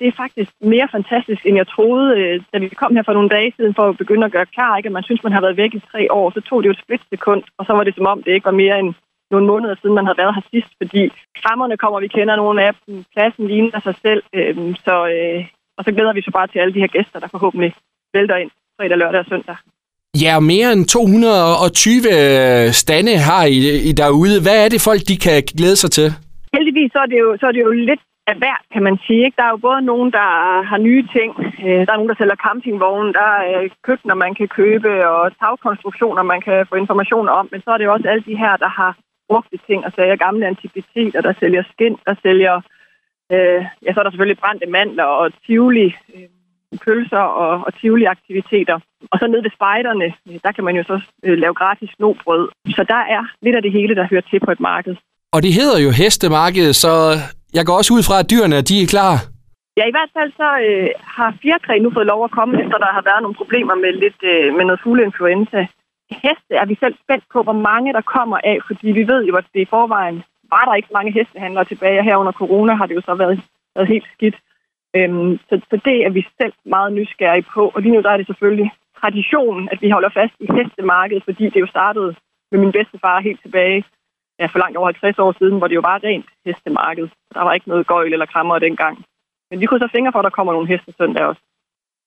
det er faktisk mere fantastisk, end jeg troede, øh, da vi kom her for nogle dage siden for at begynde at gøre klar. Ikke? At man synes, man har været væk i tre år. Så tog det jo et splitsekund, og så var det som om, det ikke var mere end nogle måneder siden, man havde været her sidst. Fordi krammerne kommer, vi kender nogle af dem. Pladsen ligner sig selv. Øh, så, øh, og så glæder vi så bare til alle de her gæster, der forhåbentlig vælter ind fredag, lørdag og søndag. Ja, mere end 220 stande har I, I derude. Hvad er det folk, de kan glæde sig til? Heldigvis så er det jo, så er det jo lidt af hvert, kan man sige. Ikke? Der er jo både nogen, der har nye ting. Øh, der er nogen, der sælger campingvogne. Der er øh, køkkener, man kan købe, og tagkonstruktioner, man kan få information om. Men så er det jo også alle de her, der har brugte ting og sælger gamle antikviteter, der sælger skind, der sælger... Øh, ja, så er der selvfølgelig brændte mandler og tivoli, øh, pølser og, og tivoli-aktiviteter. Og så nede ved spejderne, øh, der kan man jo så øh, lave gratis snobrød. Så der er lidt af det hele, der hører til på et marked. Og det hedder jo hestemarkedet, så jeg går også ud fra, at dyrene de er klar. Ja, i hvert fald så øh, har Fjerkræ nu fået lov at komme, efter der har været nogle problemer med lidt øh, med noget fugleinfluenza. Heste er vi selv spændt på, hvor mange der kommer af, fordi vi ved jo, at det i forvejen var der ikke mange hestehandlere tilbage, og her under corona har det jo så været, været helt skidt. Øhm, så, så det er vi selv meget nysgerrige på, og lige nu der er det selvfølgelig traditionen, at vi holder fast i hestemarkedet, fordi det jo startede med min bedstefar helt tilbage ja, for langt over 50 år siden, hvor det jo var rent hestemarked. Der var ikke noget gøjl eller krammer dengang. Men vi kunne så fingre for, at der kommer nogle heste søndag også.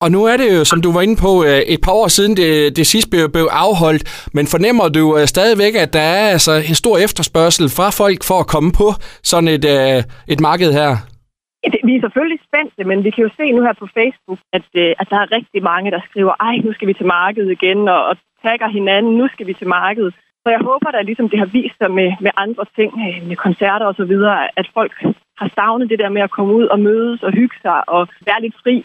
Og nu er det jo, som du var inde på, øh, et par år siden det, det sidste blev, blev afholdt, men fornemmer du uh, stadigvæk, at der er altså en stor efterspørgsel fra folk for at komme på sådan et, uh, et marked her? Ja, det, vi er selvfølgelig spændte, men vi kan jo se nu her på Facebook, at, at der er rigtig mange, der skriver, ej, nu skal vi til markedet igen, og, og tagger hinanden, nu skal vi til markedet. Så jeg håber da, ligesom det har vist sig med, med andre ting, øh, med koncerter og så videre, at folk har savnet det der med at komme ud og mødes og hygge sig og være lidt fri.